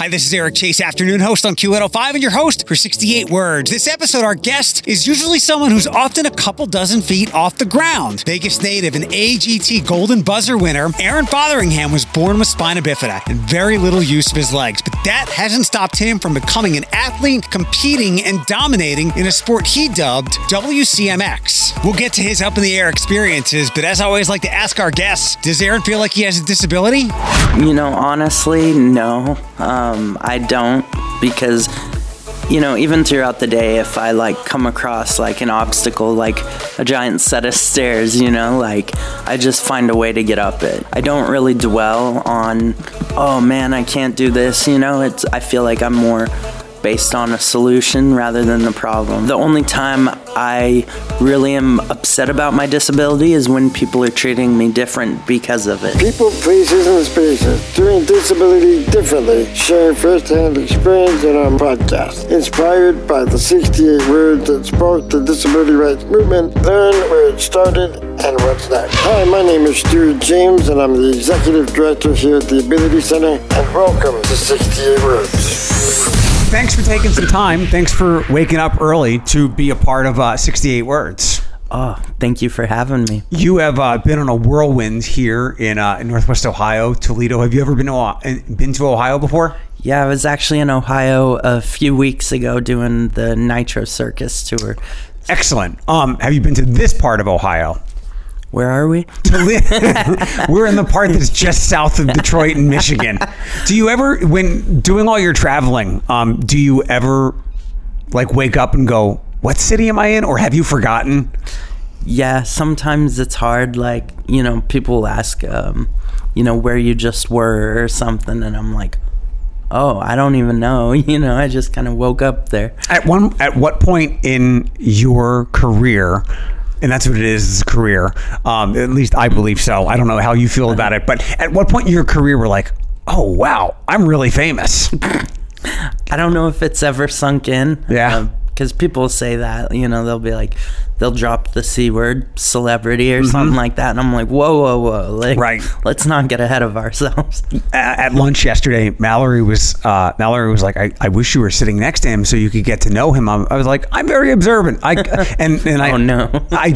Hi, this is Eric Chase, afternoon host on Q105, and your host for 68 Words. This episode, our guest is usually someone who's often a couple dozen feet off the ground. Vegas native and AGT Golden Buzzer winner, Aaron Fotheringham was born with spina bifida and very little use of his legs, but that hasn't stopped him from becoming an athlete, competing, and dominating in a sport he dubbed WCMX. We'll get to his up in the air experiences, but as I always like to ask our guests, does Aaron feel like he has a disability? You know, honestly, no. Um, Um, I don't because you know, even throughout the day, if I like come across like an obstacle, like a giant set of stairs, you know, like I just find a way to get up it. I don't really dwell on, oh man, I can't do this, you know, it's, I feel like I'm more based on a solution rather than the problem. The only time I really am upset about my disability is when people are treating me different because of it. People, places, and spaces doing disability differently, sharing first-hand experience in our podcast. Inspired by the 68 words that sparked the disability rights movement, learn where it started and what's next. Hi, my name is Stuart James, and I'm the executive director here at the Ability Center, and welcome to 68 Words thanks for taking some time. Thanks for waking up early to be a part of uh, 68 Words. Oh, thank you for having me. You have uh, been on a whirlwind here in, uh, in Northwest Ohio, Toledo. Have you ever been to, been to Ohio before? Yeah, I was actually in Ohio a few weeks ago doing the Nitro Circus tour. Excellent. Um, have you been to this part of Ohio? Where are we? We're in the part that's just south of Detroit in Michigan. Do you ever, when doing all your traveling, um, do you ever like wake up and go, "What city am I in?" Or have you forgotten? Yeah, sometimes it's hard. Like you know, people ask, um, you know, where you just were or something, and I'm like, oh, I don't even know. You know, I just kind of woke up there. At one, at what point in your career? And that's what it is. It's a career. Um, at least I believe so. I don't know how you feel about it, but at what point in your career we're like, oh wow, I'm really famous. I don't know if it's ever sunk in. Yeah. Um, because people say that you know they'll be like they'll drop the c word celebrity or mm-hmm. something like that and i'm like whoa whoa whoa like right. let's not get ahead of ourselves. At lunch yesterday mallory was uh, mallory was like I, I wish you were sitting next to him so you could get to know him. I, I was like i'm very observant. I and and i oh no. I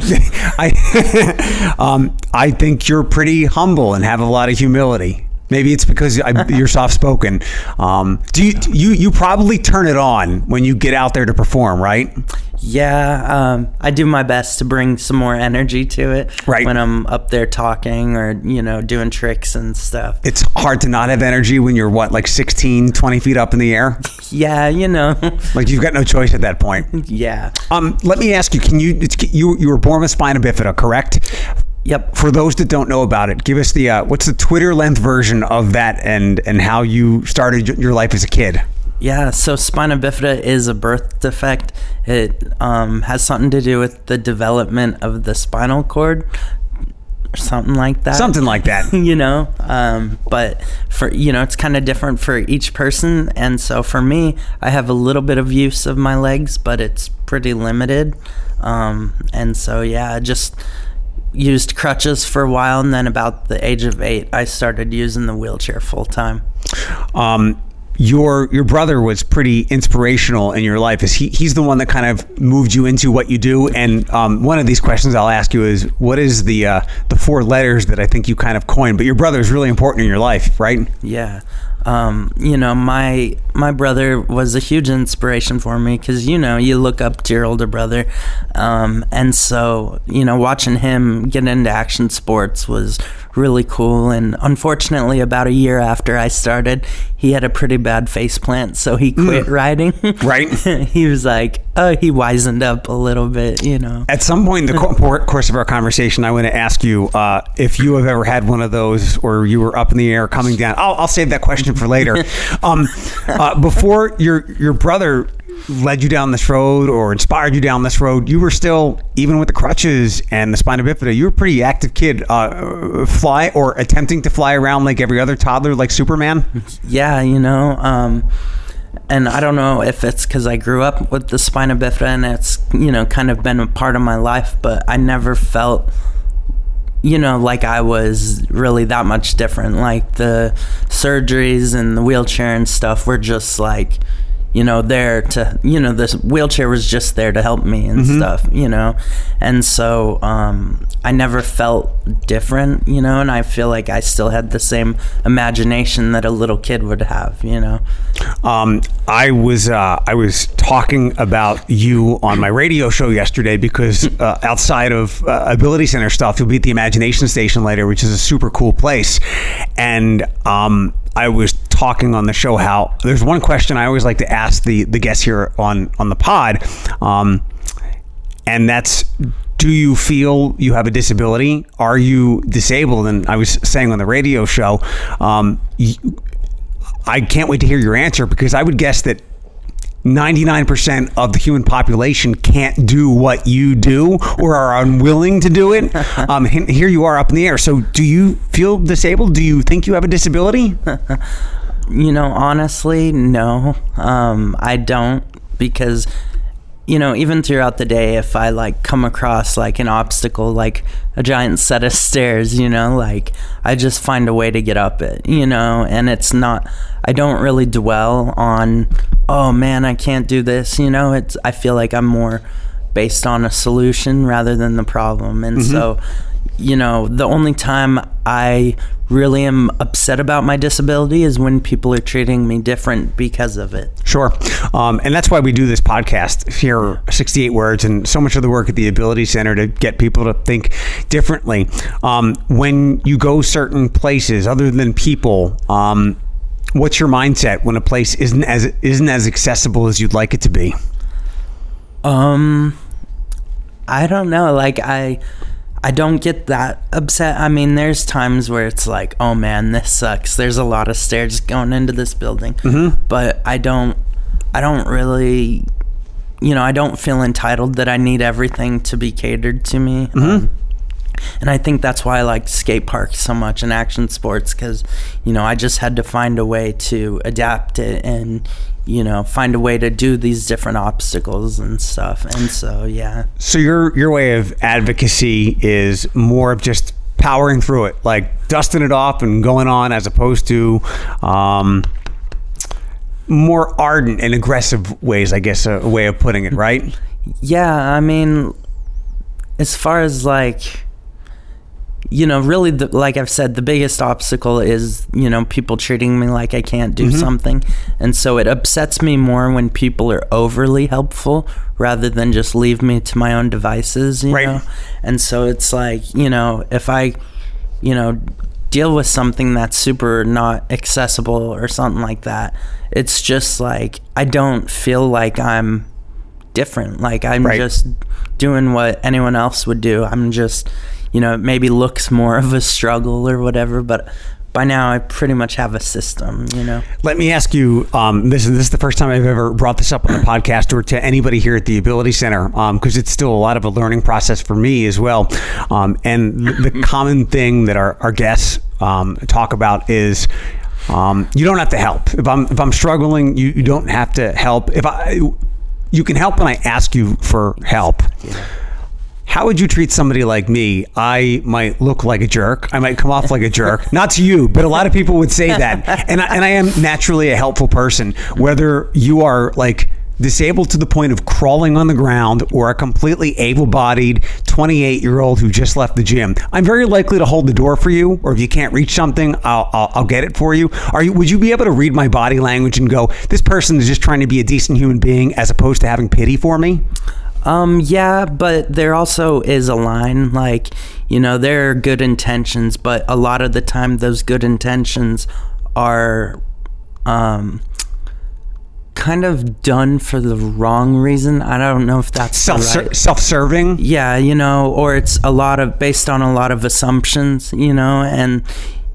i um i think you're pretty humble and have a lot of humility Maybe it's because you're soft spoken. Um, do you you you probably turn it on when you get out there to perform, right? Yeah, um, I do my best to bring some more energy to it. Right. When I'm up there talking or, you know, doing tricks and stuff. It's hard to not have energy when you're, what, like 16, 20 feet up in the air? yeah, you know. like you've got no choice at that point. Yeah. Um, let me ask you, can you, you, you were born with spina bifida, correct? Yep. For those that don't know about it, give us the uh, what's the Twitter length version of that, and and how you started your life as a kid. Yeah, so spina bifida is a birth defect. It um, has something to do with the development of the spinal cord, or something like that. Something like that. you know, um, but for you know, it's kind of different for each person, and so for me, I have a little bit of use of my legs, but it's pretty limited. Um, and so yeah, just used crutches for a while, and then about the age of eight, I started using the wheelchair full time. Um, your your brother was pretty inspirational in your life. Is he he's the one that kind of moved you into what you do? And um, one of these questions I'll ask you is, what is the uh, the four letters that I think you kind of coined? But your brother is really important in your life, right? Yeah. Um, you know, my my brother was a huge inspiration for me because you know you look up to your older brother, um, and so you know watching him get into action sports was really cool. And unfortunately, about a year after I started, he had a pretty bad face plant, so he quit mm. riding. right? he was like, oh, he wizened up a little bit, you know. At some point in the course of our conversation, I want to ask you uh, if you have ever had one of those, or you were up in the air coming down. I'll, I'll save that question for later. um, uh, before your your brother led you down this road or inspired you down this road, you were still, even with the crutches and the spina bifida, you were a pretty active kid. Uh, fly or attempting to fly around like every other toddler, like Superman? Yeah, you know. Um, and I don't know if it's because I grew up with the spina bifida and it's, you know, kind of been a part of my life, but I never felt you know, like I was really that much different. Like the surgeries and the wheelchair and stuff were just like, you know, there to, you know, this wheelchair was just there to help me and Mm-hmm. stuff, you know. And so um, I never felt different, you know, and I feel like I still had the same imagination that a little kid would have, you know. Um, I was uh, I was talking about you on my radio show yesterday because uh, outside of uh, Ability Center stuff, you'll be at the Imagination Station later, which is a super cool place. And um, I was talking on the show how there's one question I always like to ask the the guests here on on the pod, um, and that's. Do you feel you have a disability? Are you disabled? And I was saying on the radio show, um, y- I can't wait to hear your answer because I would guess that 99% of the human population can't do what you do or are unwilling to do it. Um, here you are up in the air. So, do you feel disabled? Do you think you have a disability? You know, honestly, no. Um, I don't because you know, even throughout the day if I like come across like an obstacle like a giant set of stairs, you know, like I just find a way to get up it, you know, and it's not I don't really dwell on oh man, I can't do this, you know. It's I feel like I'm more based on a solution rather than the problem. And so you know, the only time I really am upset about my disability is when people are treating me different because of it. Sure. Um, and that's why we do this podcast here, 68 Words, and so much of the work at the Ability Center to get people to think differently. Um, when you go certain places, other than people, um, what's your mindset when a place isn't as isn't as accessible as you'd like it to be? Um I don't know, like I I don't get that upset. I mean, there's times where it's like, "Oh man, this sucks. There's a lot of stairs going into this building." But I don't I don't really you know, I don't feel entitled that I need everything to be catered to me. Um, and I think that's why I like skate parks so much and action sports because, you know, I just had to find a way to adapt it and, you know, find a way to do these different obstacles and stuff. And so, yeah. So your your way of advocacy is more of just powering through it, like dusting it off and going on, as opposed to um, more ardent and aggressive ways. I guess a, a way of putting it, right? Yeah, I mean, as far as like, you know, really, the, like I've said, the biggest obstacle is, you know, people treating me like I can't do mm-hmm. something. And so it upsets me more when people are overly helpful rather than just leave me to my own devices, you Right. know? And so it's like, you know, if I, you know, deal with something that's super not accessible or something like that, it's just like, I don't feel like I'm different. Like I'm Right. just doing what anyone else would do. I'm just, you know, it maybe looks more of a struggle or whatever, but by now I pretty much have a system, you know. Let me ask you. Um, this is this is the first time I've ever brought this up on the podcast or to anybody here at the Ability Center because it's still a lot of a learning process for me as well. Um, and the the common thing that our, our guests um, talk about is. Um, you don't have to help. If I'm if I'm struggling, you, you don't have to help. If I you can help when I ask you for help. How would you treat somebody like me? I might look like a jerk. I might come off like a jerk. Not to you, but a lot of people would say that. And I, and I am naturally a helpful person. Whether you are like disabled to the point of crawling on the ground or a completely able-bodied 28-year-old who just left the gym, I'm very likely to hold the door for you. Or if you can't reach something, I'll, I'll, I'll get it for you. Are you? Would you be able to read my body language and go, "This person is just trying to be a decent human being," as opposed to having pity for me? Um, yeah, but there also is a line like, you know, there are good intentions, but a lot of the time those good intentions are um kind of done for the wrong reason. I don't know if that's Self right self-serving. yeah you know or it's a lot of based on a lot of assumptions you know and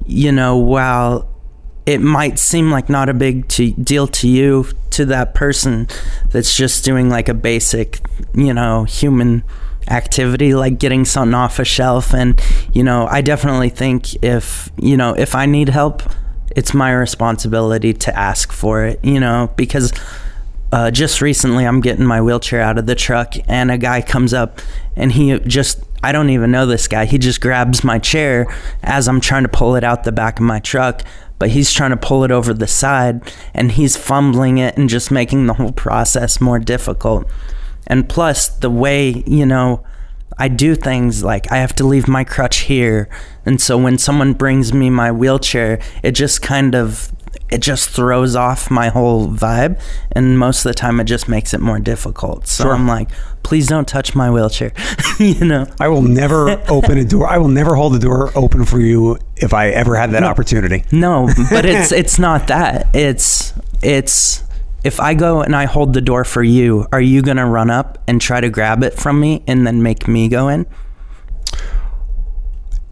you know while it might seem like not a big to, deal to you to that person that's just doing like a basic you know human activity like getting something off a shelf and you know i definitely think if you know if i need help it's my responsibility to ask for it you know because uh, just recently I'm getting my wheelchair out of the truck and a guy comes up and he just I don't even know this guy. He just grabs my chair as I'm trying to pull it out the back of my truck, but he's trying to pull it over the side and he's fumbling it and just making the whole process more difficult. And plus, the way, you know, I do things like I have to leave my crutch here. And so when someone brings me my wheelchair, it just kind of it just throws off my whole vibe and most of the time it just makes it more difficult so Sure. i'm like please don't touch my wheelchair you know I will never open a door. I will never hold the door open for you if I ever had that opportunity. no but it's it's not that it's it's if i go and i hold the door for you are you going to run up and try to grab it from me and then make me go in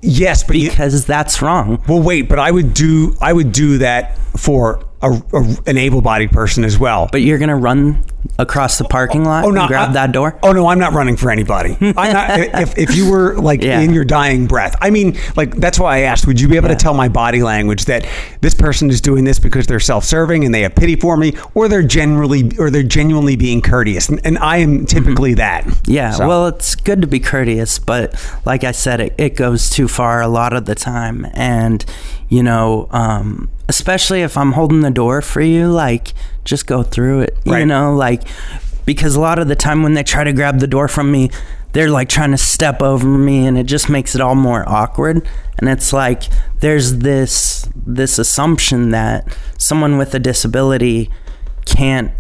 Yes, but you, because that's wrong well, wait. But I would do. I would do that for a, a, an able-bodied person as well. but you're going to run across the parking lot Oh no! and grab I- that door Oh no! I'm not running for anybody. I'm not. If, if you were like Yeah. in your dying breath, I mean, like that's why I asked. Would you be able Yeah. to tell my body language that this person is doing this because they're self-serving and they have pity for me, or they're generally, or they're genuinely being courteous? And, and I am mm-hmm. typically that. Yeah, So- well, it's good to be courteous, but like I said, it, it goes too far a lot of the time. And, you know, um, especially if I'm holding the door for you, like, just go through it, you know, like, because a lot of the time when they try to grab the door from me, they're like trying to step over me and it just makes it all more awkward and it's like there's this this assumption that someone with a disability can't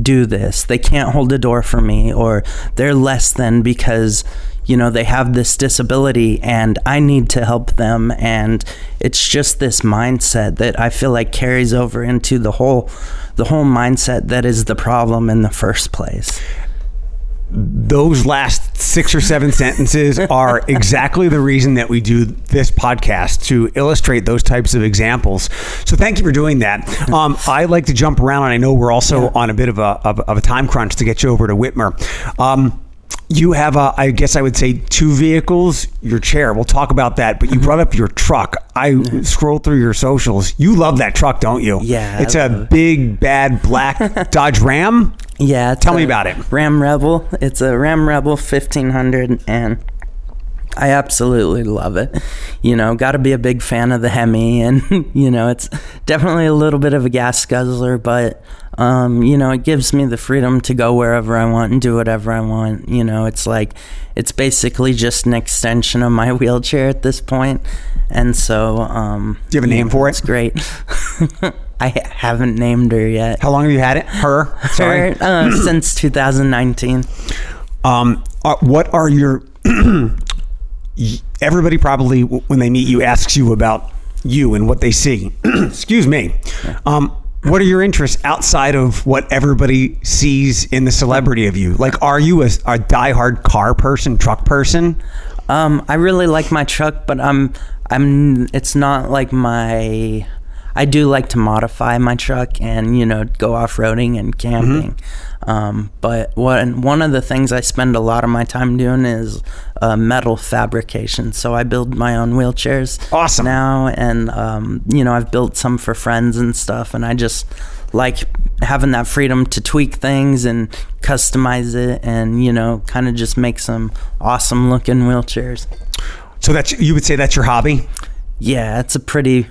do this. They can't hold a door for me, or they're less than because, you know, they have this disability and I need to help them. And it's just this mindset that I feel like carries over into the whole the whole mindset that is the problem in the first place. those last six or seven sentences are exactly the reason that we do this podcast to illustrate those types of examples. So thank you for doing that. Um, I like to jump around, and I know we're also on a bit of a of, of a time crunch to get you over to Whitmer. Um, you have, a, I guess I would say, two vehicles. Your chair. We'll talk about that. But you mm-hmm. brought up your truck. I mm-hmm. scrolled through your socials. You love that truck, don't you? Yeah, It's a it. big, bad black Dodge Ram. Yeah, Tell me about it. Ram Rebel. It's a Ram Rebel 1500 and I absolutely love it. You know, got to be a big fan of the Hemi and you know, it's definitely a little bit of a gas guzzler, but um, you know, it gives me the freedom to go wherever I want and do whatever I want. You know, it's like it's basically just an extension of my wheelchair at this point. And so um Do you have a name for it? It's great. I haven't named her yet. How long have you had it? Her. Sorry. Her, uh, since 2019. Um, uh, what are your? everybody probably when they meet you asks you about you and what they see. Excuse me. Um, what are your interests outside of what everybody sees in the celebrity of you? Like, are you a, a diehard car person, truck person? Um, I really like my truck, but I'm I'm. It's not like my. I do like to modify my truck and you know go off roading and camping. Um, but one one of the things I spend a lot of my time doing is uh, metal fabrication. So I build my own wheelchairs. Awesome. now, and um, you know I've built some for friends and stuff, and I just like having that freedom to tweak things and customize it, and you know kind of just make some awesome looking wheelchairs. So that's you would say that's your hobby. Yeah, it's a pretty.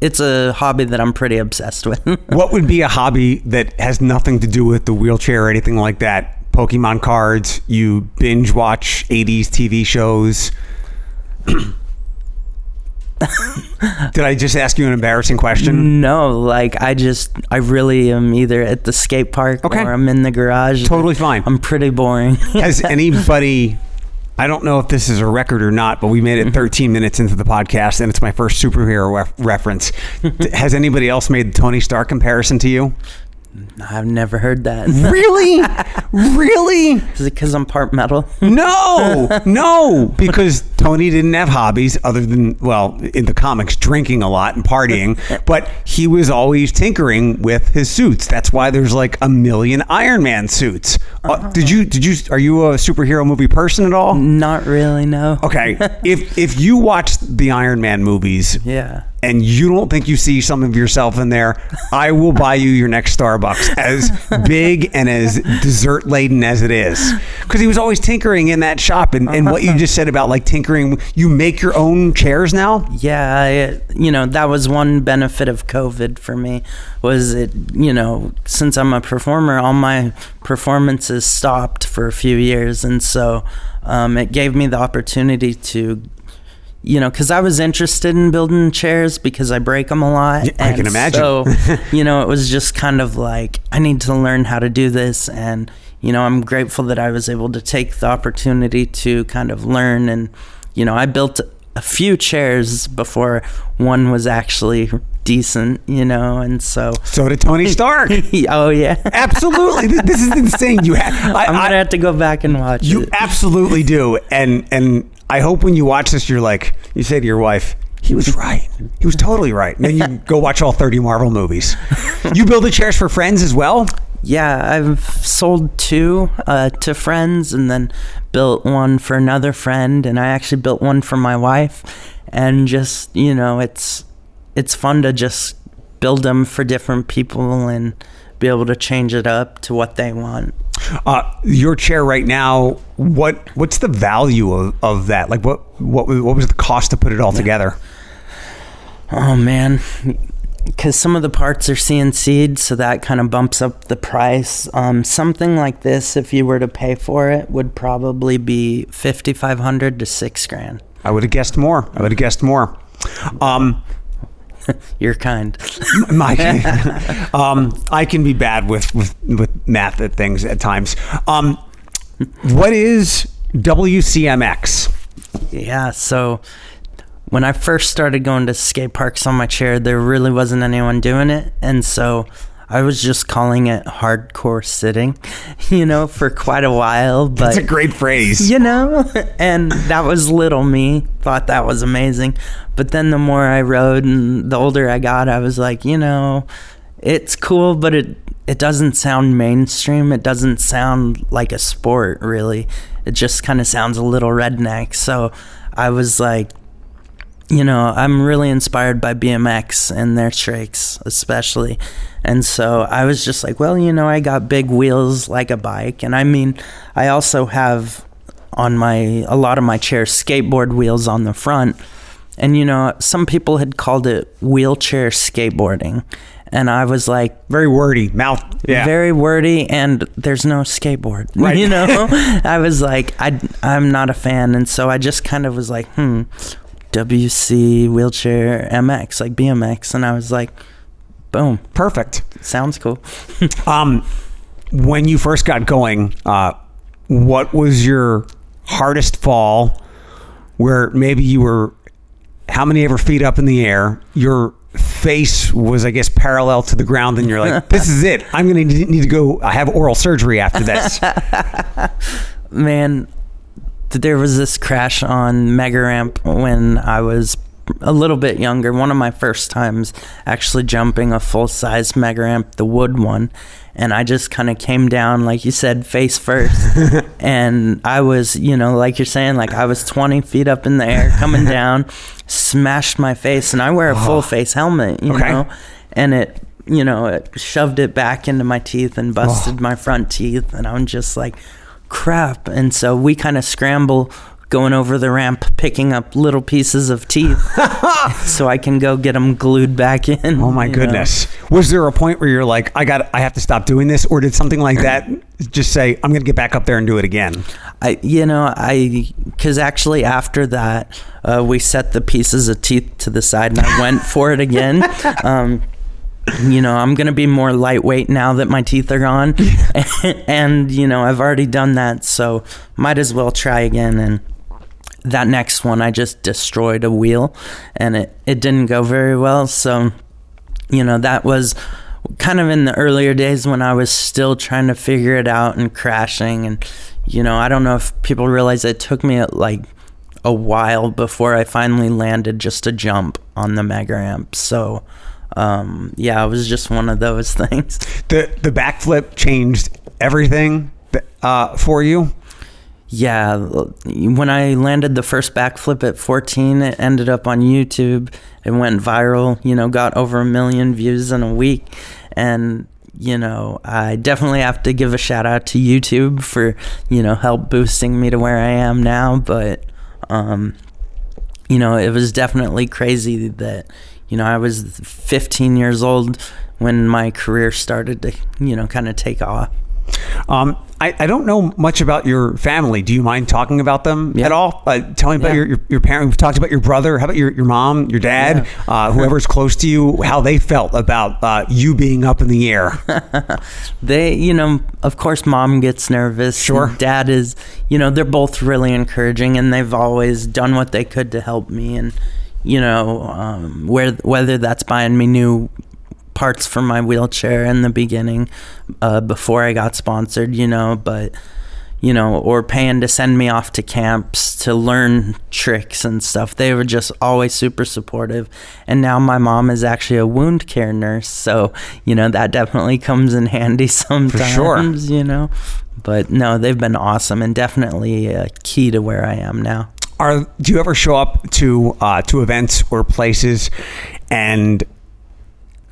It's a hobby that I'm pretty obsessed with. What would be a hobby that has nothing to do with the wheelchair or anything like that? Pokemon cards. You binge watch '80s TV shows. Did I just ask you an embarrassing question? no, like I just, I really am either at the skate park Okay. or I'm in the garage. Totally fine. I'm pretty boring. Has anybody? I don't know if this is a record or not, but we made it mm-hmm. 13 minutes into the podcast, and it's my first superhero ref- reference. Has anybody else made the Tony Stark comparison to you? I've never heard that. Really? really? Is it because I'm part metal? No, no, because Tony didn't have hobbies other than, well, in the comics, drinking a lot and partying, but he was always tinkering with his suits. That's why there's like a million Iron Man suits. Uh, did you, did you, are you a superhero movie person at all? Not really, no. Okay. if, if you watch the Iron Man movies, Yeah. and you don't think you see some of yourself in there, I will buy you your next Starbucks, as big and as dessert laden as it is. Because he was always tinkering in that shop. And, and what you just said about like tinkering, you make your own chairs now? Yeah, I, you know, that was one benefit of COVID for me was it, you know, since I'm a performer, all my performances stopped for a few years. And so um, it gave me the opportunity to you know, because I was interested in building chairs because I break them a lot. Yeah, I can imagine. So, you know, it was just kind of like I need to learn how to do this, and you know, I'm grateful that I was able to take the opportunity to kind of learn. And you know, I built a few chairs before one was actually decent, you know, and so. So did Tony Stark. oh yeah, absolutely. This is insane. You have. I, am gonna I, have to go back and watch. You it. absolutely do, and and I hope when you watch this, you're like, you say to your wife, he was right. He was totally right. And then you go watch all 30 Marvel movies. You build the chairs for friends as well? Yeah, I've sold two uh, to friends and then built one for another friend. And I actually built one for my wife. And just, you know, it's it's fun to just build them for different people and be able to change it up to what they want. Uh, your chair right now, what what's the value of, of that? Like what what what was the cost to put it all together? Oh man, because some of the parts are CNC'd, so that kind of bumps up the price. Um, something like this, if you were to pay for it, would probably be fifty five hundred to six grand. I would have guessed more. I would have guessed more. Um, You're kind. My, um, I can be bad with, with, with math at things at times. Um, what is WCMX? Yeah, so when I first started going to skate parks on my chair, there really wasn't anyone doing it. And so I was just calling it hardcore sitting, you know, for quite a while. But That's a great phrase. You know, and that was little me, thought that was amazing. But then the more I rode and the older I got, I was like, you know, it's cool, but it it doesn't sound mainstream. It doesn't sound like a sport, really. It just kind of sounds a little redneck. So I was like, you know, I'm really inspired by BMX and their tricks, especially. And so I was just like, well, you know, I got big wheels like a bike. And I mean, I also have on my, a lot of my chairs, skateboard wheels on the front. And, you know, some people had called it wheelchair skateboarding. And I was like, very wordy, mouth, yeah. very wordy, and there's no skateboard. Right. You know, I was like, I, I'm not a fan. And so I just kind of was like, hmm, WC wheelchair MX, like BMX, and I was like, boom, perfect. Sounds cool. um, when you first got going, uh, what was your hardest fall? Where maybe you were how many ever feet up in the air? Your face was, I guess, parallel to the ground, and you're like, "This is it. I'm going to need to go. I have oral surgery after this." Man, there was this crash on Mega Ramp when I was a little bit younger. One of my first times actually jumping a full size Mega Ramp, the wood one. And I just kind of came down, like you said, face first. and I was, you know, like you're saying, like I was 20 feet up in the air coming down, smashed my face. And I wear a full oh. face helmet, you okay. know, and it, you know, it shoved it back into my teeth and oh. busted oh. my front teeth. And I'm just like, crap. And so we kind of scramble going over the ramp, picking up little pieces of teeth so I can go get them glued back in. Oh my goodness. Know? Was there a point where you're like, I got, I have to stop doing this? Or did something like that just say, I'm going to get back up there and do it again? I, you know, I, cause actually after that, uh, we set the pieces of teeth to the side and I went for it again. Um, you know, I'm going to be more lightweight now that my teeth are gone. and, you know, I've already done that. So might as well try again. And that next one, I just destroyed a wheel and it, it didn't go very well. So, you know, that was kind of in the earlier days when I was still trying to figure it out and crashing. And, you know, I don't know if people realize it took me like a while before I finally landed just a jump on the mega ramp. So, um, yeah, it was just one of those things. The the backflip changed everything uh, for you. Yeah, when I landed the first backflip at 14, it ended up on YouTube. It went viral, you know, got over a million views in a week. And, you know, I definitely have to give a shout out to YouTube for, you know, help boosting me to where I am now. But, um, you know, it was definitely crazy that, you know, I was 15 years old when my career started to, you know, kind of take off. Um, I, I don't know much about your family. Do you mind talking about them Yeah. at all? Uh, tell me about Yeah. your, your, your parent. We've talked about your brother. How about your, your mom, your dad, uh, whoever's close to you, how they felt about uh, you being up in the air. They, you know, of course, mom gets nervous. Sure. Dad is, you know, they're both really encouraging, and they've always done what they could to help me. And, you know, um, where whether that's buying me new parts for my wheelchair in the beginning, uh, before I got sponsored, you know, but you know, or paying to send me off to camps to learn tricks and stuff. They were just always super supportive. And now my mom is actually a wound care nurse, so you know that definitely comes in handy sometimes. sure. you know. But no, they've been awesome and definitely a key to where I am now. Are do you ever show up to uh, to events or places and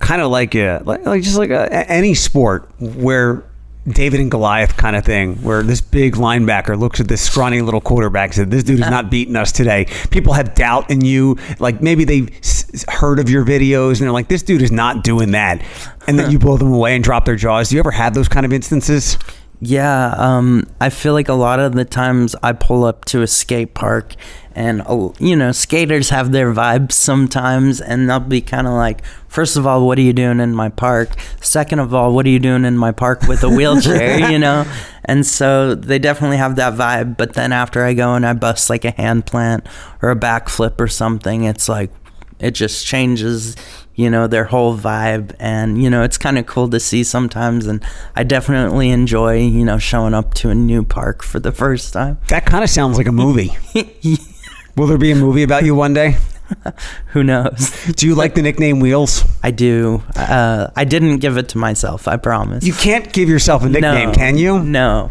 kind of like a like, like just like a, any sport where David and Goliath kind of thing, where this big linebacker looks at this scrawny little quarterback and said, "This dude is not beating us today." People have doubt in you, like maybe they've s- heard of your videos and they're like, "This dude is not doing that," and then you blow them away and drop their jaws. Do you ever have those kind of instances? Yeah, um, I feel like a lot of the times I pull up to a skate park and, you know, skaters have their vibes sometimes, and they'll be kind of like, first of all, what are you doing in my park? Second of all, what are you doing in my park with a wheelchair, you know? And so they definitely have that vibe, but then after I go and I bust like a hand plant or a backflip or something, it's like, it just changes you know their whole vibe and you know it's kind of cool to see sometimes and i definitely enjoy you know showing up to a new park for the first time That kind of sounds like a movie. Will there be a movie about you one day? who knows Do you like the nickname Wheels? i do uh, i didn't give it to myself i promise You can't give yourself a nickname, no, can you? no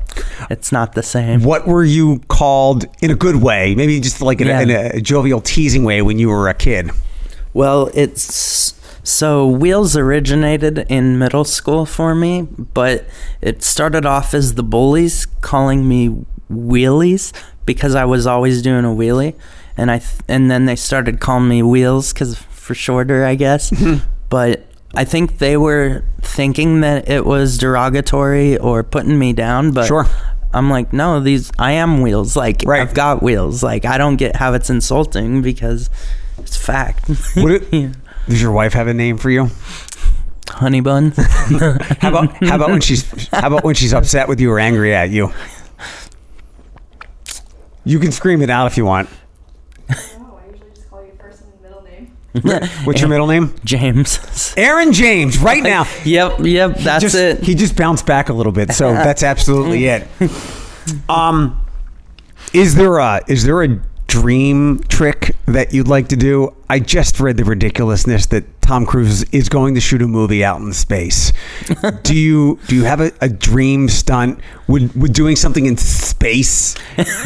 it's not the same What were you called in a good way? Maybe just like in, Yeah. a, in a jovial, teasing way when you were a kid. Well, it's so Wheels originated in middle school for me, but it started off as the bullies calling me Wheelies because I was always doing a wheelie, and I th- and then they started calling me Wheels because for shorter, I guess. Hmm. but I think they were thinking that it was derogatory or putting me down, but Sure. I'm like, no, these I am wheels. Like Right. I've got wheels. Like I don't get how it's insulting because it's fact. Would it- Yeah. Does your wife have a name for you? Honey bun. How about how about when she's how about when she's upset with you or angry at you? You can scream it out if you want. No, I usually just call you first and middle name. What's your middle name? James. Aaron James. Right now, Yep, yep, that's just, it. He just bounced back a little bit, so that's absolutely it. Um, is there a is there a dream trick that you'd like to do? I just read the ridiculousness that Tom Cruise is going to shoot a movie out in space. do you do you have a, a dream stunt? Would would doing something in space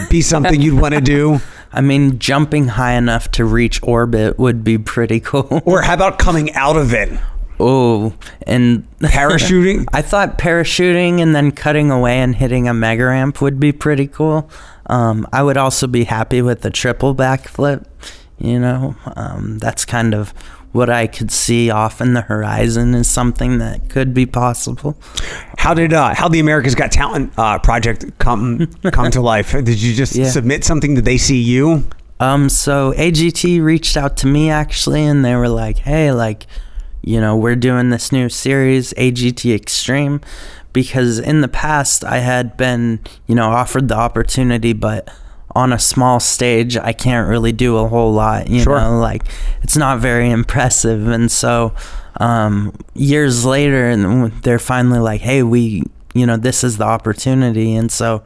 be something you'd want to do? I mean, jumping high enough to reach orbit would be pretty cool. Or how about coming out of it? Oh, and Parachuting? I thought parachuting and then cutting away and hitting a mega ramp would be pretty cool. Um, I would also be happy with the triple backflip. You know, um, that's kind of what I could see off in the horizon is something that could be possible. How did uh, how the America's Got Talent uh, project come come to life? Did you just Yeah. submit something? Did they see you? Um, so AGT reached out to me actually, and they were like, "Hey, like, you know, we're doing this new series, AGT Extreme, because in the past I had been, you know, offered the opportunity, but on a small stage, I can't really do a whole lot. You Sure. know, like it's not very impressive, and so." Um, years later, and they're finally like, "Hey, we, you know, this is the opportunity," and so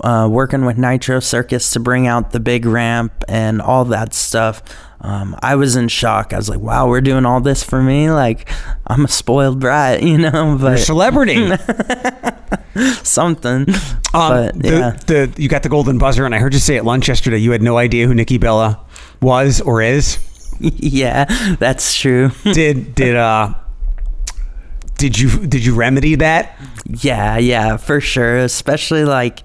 uh, working with Nitro Circus to bring out the big ramp and all that stuff. Um, I was in shock. I was like, "Wow, we're doing all this for me!" Like, I'm a spoiled brat, you know. You're a celebrity. something. Um, but the, yeah, the you got the golden buzzer, and I heard you say at lunch yesterday you had no idea who Nikki Bella was or is. yeah, that's true. Did did uh did you did you remedy that? Yeah, yeah, for sure. Especially like,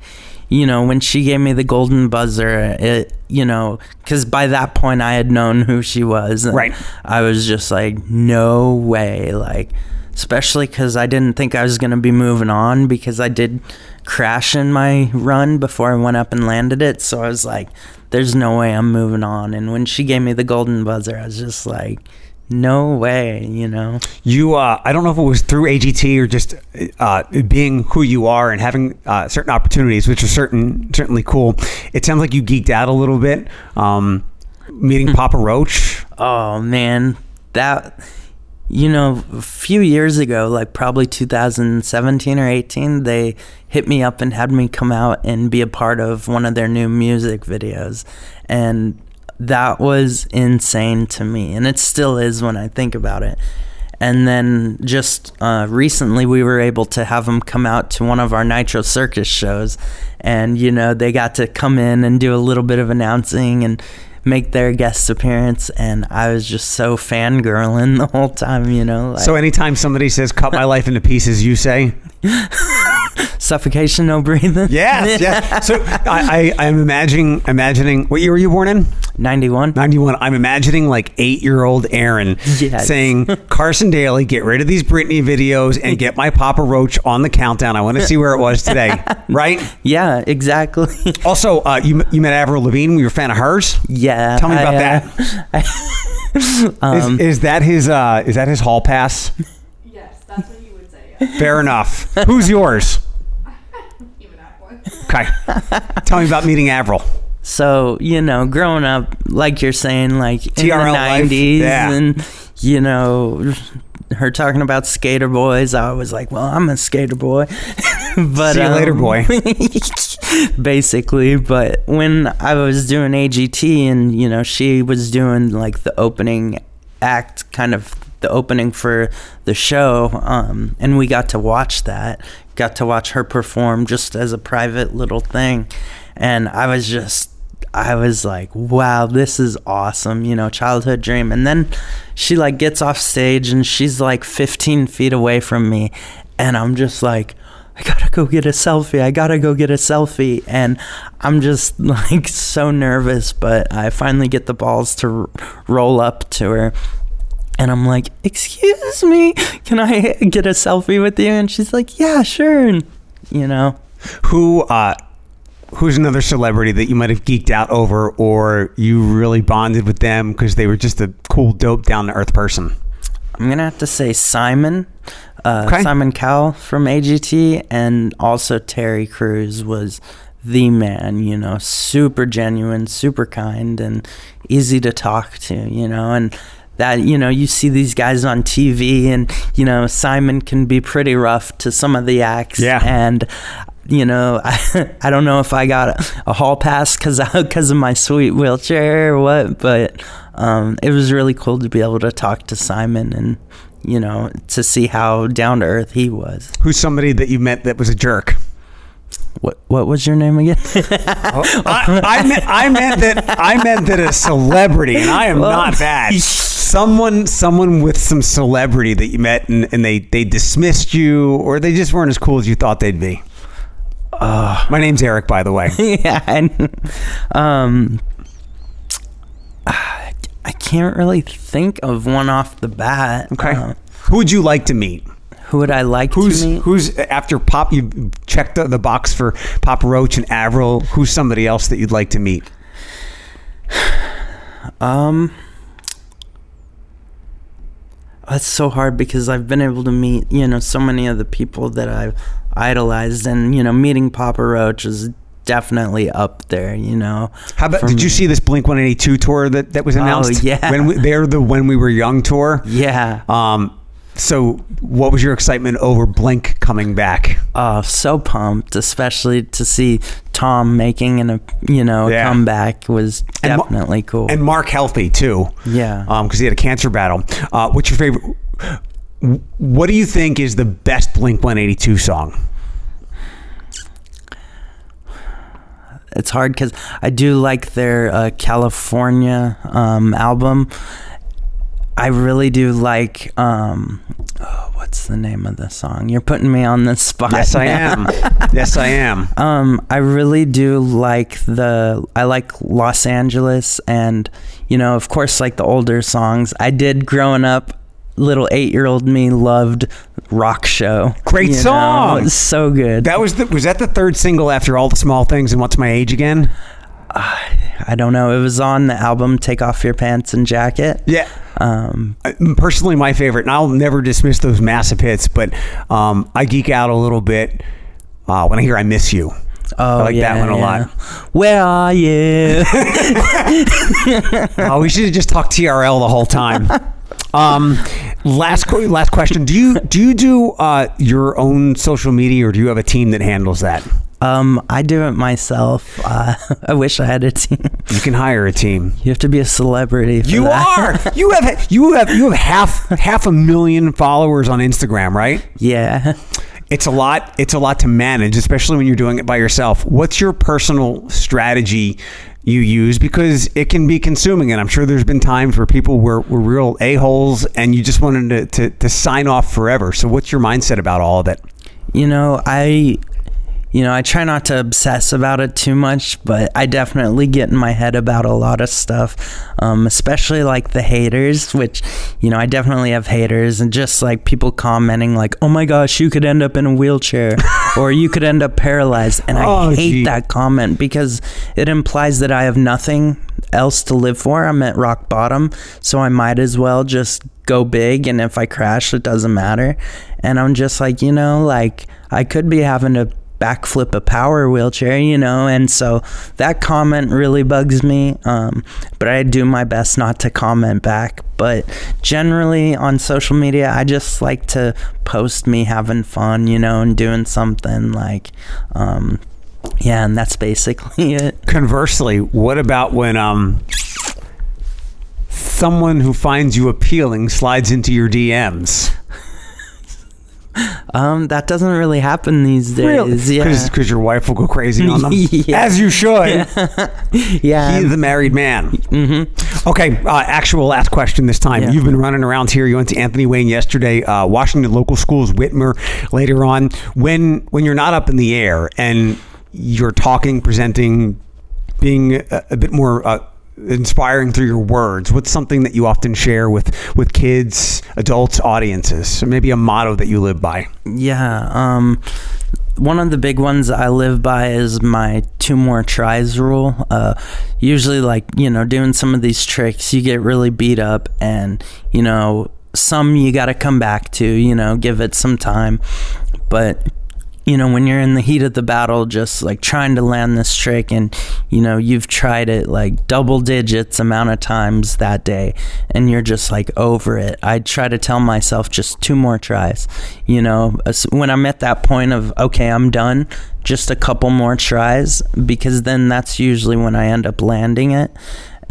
you know, when she gave me the golden buzzer, it, you know, because by that point I had known who she was. and Right. I was just like, no way. Like, especially because I didn't think I was going to be moving on because I did crash in my run before I went up and landed it. So I was like, there's no way I'm moving on. And when she gave me the golden buzzer, I was just like, no way, you know? You, uh, I don't know if it was through AGT or just uh, being who you are and having uh, certain opportunities, which are certain certainly cool. It sounds like you geeked out a little bit. Um, meeting Papa Roach. Oh man, that you know, a few years ago, like probably 2017 or 18, they hit me up and had me come out and be a part of one of their new music videos. And that was insane to me. And it still is when I think about it. And then just uh, recently, we were able to have them come out to one of our Nitro Circus shows. And, you know, they got to come in and do a little bit of announcing and make their guest appearance. And I was just so fangirling the whole time, you know. Like, So anytime somebody says "cut my life into pieces," you say suffocation, no breathing. yes, yeah. So I, I I'm imagining imagining what year were you born in? 91. 91. I'm imagining like eight year old Aaron Yes. saying, Carson Daly, get rid of these Britney videos and get my Papa Roach on the countdown. I want to see where it was today. right? Yeah, exactly. Also, uh, you, you met Avril Lavigne. Were you a fan of hers? yeah. Tell me about I, uh, is, is that his uh, is that his hall pass? Yes, that's what you would say. Fair enough. Who's yours? Even that one. Okay. Tell me about meeting Avril. So, you know, growing up, like you're saying, like in TRL the 90s, yeah. and, you know, her talking about skater boys, I was like, well, I'm a skater boy. but See you later, um, boy. basically. But when I was doing AGT and, you know, she was doing like the opening act, kind of the opening for the show, um, and we got to watch that, got to watch her perform just as a private little thing. And I was just I was like, wow, this is awesome, you know, childhood dream. And then she like gets off stage and she's like 15 feet away from me. And I'm just like, I gotta go get a selfie. I gotta go get a selfie. And I'm just like so nervous, but I finally get the balls to r- roll up to her. And I'm like, excuse me, can I get a selfie with you? And she's like, yeah, sure. And, you know, Who uh, who's another celebrity that you might have geeked out over, or you really bonded with them because they were just a cool, dope, down to earth person? I'm gonna have to say Simon, uh, Okay. Simon Cowell from AGT, and also Terry Crews was the man. You know, super genuine, super kind, and easy to talk to. You know, and that you know you see these guys on TV, and you know Simon can be pretty rough to some of the acts. Yeah. and. You know, I, I don't know if I got a, a hall pass because because of my sweet wheelchair or what, but um, it was really cool to be able to talk to Simon and you know to see how down to earth he was. Who's somebody that you met that was a jerk? What what was your name again? I, I, meant, I meant that I meant that a celebrity, and I am Well- not that. Someone, someone with some celebrity that you met, and, and they they dismissed you, or they just weren't as cool as you thought they'd be. My name's Eric, by the way. yeah, and, um, I can't really think of one off the bat. Okay. Uh, Who would you like to meet? Who would I like Who's to meet? who's after Pop? You checked the, the box for Papa Roach and Avril. Who's somebody else that you'd like to meet? Um, that's so hard because I've been able to meet, you know, so many of the people that I've idolized, and you know, meeting Papa Roach is definitely up there. You know, How about? Did you see this Blink One Eighty Two tour that that was announced? Oh yeah. when we, they're the When We Were Young tour. Yeah. Um. So, what was your excitement over Blink coming back? Oh, so pumped, especially to see Tom making an you know yeah. comeback was definitely and Ma- cool. And Mark healthy too. Yeah. Um, because he had a cancer battle. Uh, what's your favorite? What do you think is the best Blink One Eighty Two song? It's hard because I do like their uh, California um, album I really do like. Um, oh, what's the name of the song? You're putting me on the spot. Yes, I am. yes, I am. Um, I really do like the. I like Los Angeles, and you know, of course, like the older songs. I did growing up. Little eight-year-old me loved Rock Show. Great song. So good. That was the, was that the third single after all the small things and what's my age again? I don't know. It was on the album "Take Off Your Pants and Jacket." Yeah. Um, Uh, Personally, my favorite, and I'll never dismiss those massive hits, but um, I geek out a little bit uh, when I hear "I Miss You." oh, I like that one a yeah. lot. Where are you? Oh, we should have just talked TRL the whole time. Um, last qu- last question: Do you do you do uh, your own social media, or do you have a team that handles that? Um, I do it myself. Uh, I wish I had a team. You can hire a team. You have to be a celebrity. For You that. are. You have. You have. You have half half a million followers on Instagram, right? yeah. It's a lot. It's a lot to manage, especially when you're doing it by yourself. What's your personal strategy you use? Because it can be consuming, and I'm sure there's been times where people were, were real a holes, and you just wanted to, to to sign off forever. So, what's your mindset about all of it? You know, I you know, I try not to obsess about it too much, but I definitely get in my head about a lot of stuff, um, especially like the haters, which, you know, I definitely have haters and just like people commenting, like, oh my gosh, you could end up in a wheelchair or you could end up paralyzed. And I Oh, hate gee. that comment because it implies that I have nothing else to live for. I'm at rock bottom, so I might as well just go big. And if I crash, it doesn't matter. And I'm just like, you know, like I could be having to backflip a power wheelchair, you know, and so that comment really bugs me. Um, but I do my best not to comment back. But generally on social media, I just like to post me having fun, you know, and doing something like, um, yeah, and that's basically it. Conversely, what about when um someone who finds you appealing slides into your DMs? Um, that doesn't really happen these days. Yeah. because your wife will go crazy on them, Yeah. as you should. yeah. He's the married man. Mm-hmm. Okay, uh, actual last question this time. Yeah. You've been running around here. You went to Anthony Wayne yesterday, uh, Washington local schools, Whitmer later on. When when you're not up in the air and you're talking, presenting, being a, a bit more. Uh, inspiring through your words what's something that you often share with with kids adults audiences so maybe a motto that you live by Yeah. Um, one of the big ones I live by is my two more tries rule. Uh, usually, like, you know, doing some of these tricks, you get really beat up, and, you know, some you got to come back to, you know, give it some time. But, you know, when you're in the heat of the battle, just like trying to land this trick, and, you know, you've tried it like double digits amount of times that day, and you're just like over it. I try to tell myself just two more tries. You know, when I'm at that point of, okay, I'm done, just a couple more tries, because then that's usually when I end up landing it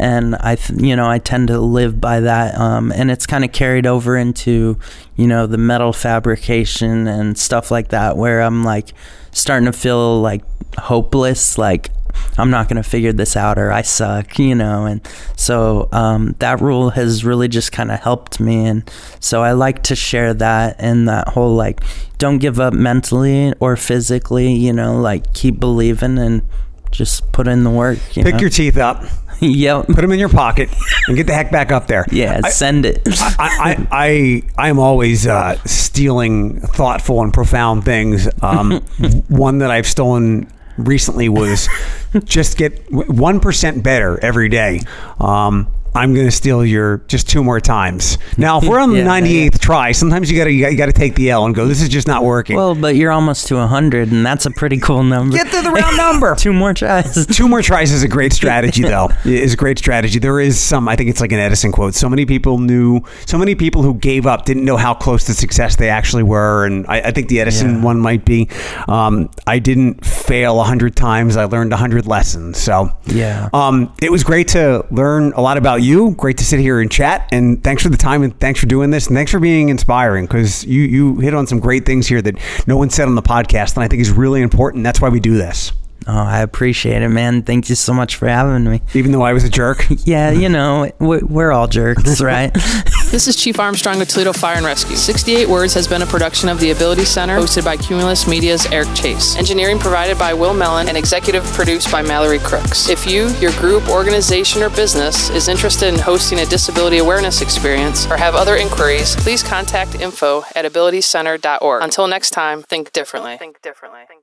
and I, th- you know, I tend to live by that, um, and it's kind of carried over into, you know, the metal fabrication and stuff like that, where I'm like starting to feel like hopeless, like I'm not gonna figure this out or I suck, you know, and so um, that rule has really just kind of helped me, and so I like to share that and that whole like, don't give up mentally or physically, you know, like keep believing and just put in the work. You pick know? your teeth up yep. put them in your pocket and get the heck back up there Yeah, I- send it. I, I, I, I am always uh, stealing thoughtful and profound things. Um, one that I've stolen recently was just get one percent better every day. Um, I'm going to steal your just two more times. Now, if we're on the Yeah, 98th try, sometimes you got to you got to take the L and go. This is just not working. well, but you're almost to 100, and that's a pretty cool number. Get to the round number. Two more tries. Two more tries is a great strategy, though. is a great strategy. There is some, I think it's like an Edison quote. So many people knew, so many people who gave up didn't know how close to success they actually were. And I, I think the Edison Yeah. one might be, um, I didn't fail a hundred times. I learned a hundred lessons. So Yeah. um, it was great to learn a lot about you. Great to sit here and chat. And thanks for the time and thanks for doing this. And thanks for being inspiring because you, you hit on some great things here that no one said on the podcast. And I think is really important. That's why we do this. Oh, I appreciate it, man. Thank you so much for having me. Even though I was a jerk. Yeah, you know, we- we're all jerks, right? This is Chief Armstrong with Toledo Fire and Rescue. 68 Words has been a production of the Ability Center, hosted by Cumulus Media's Eric Chase. Engineering provided by Will Mellon and executive produced by Mallory Crooks. If you, your group, organization, or business is interested in hosting a disability awareness experience or have other inquiries, please contact info at abilitycenter.org. Until next time, think differently. Think differently. Think differently.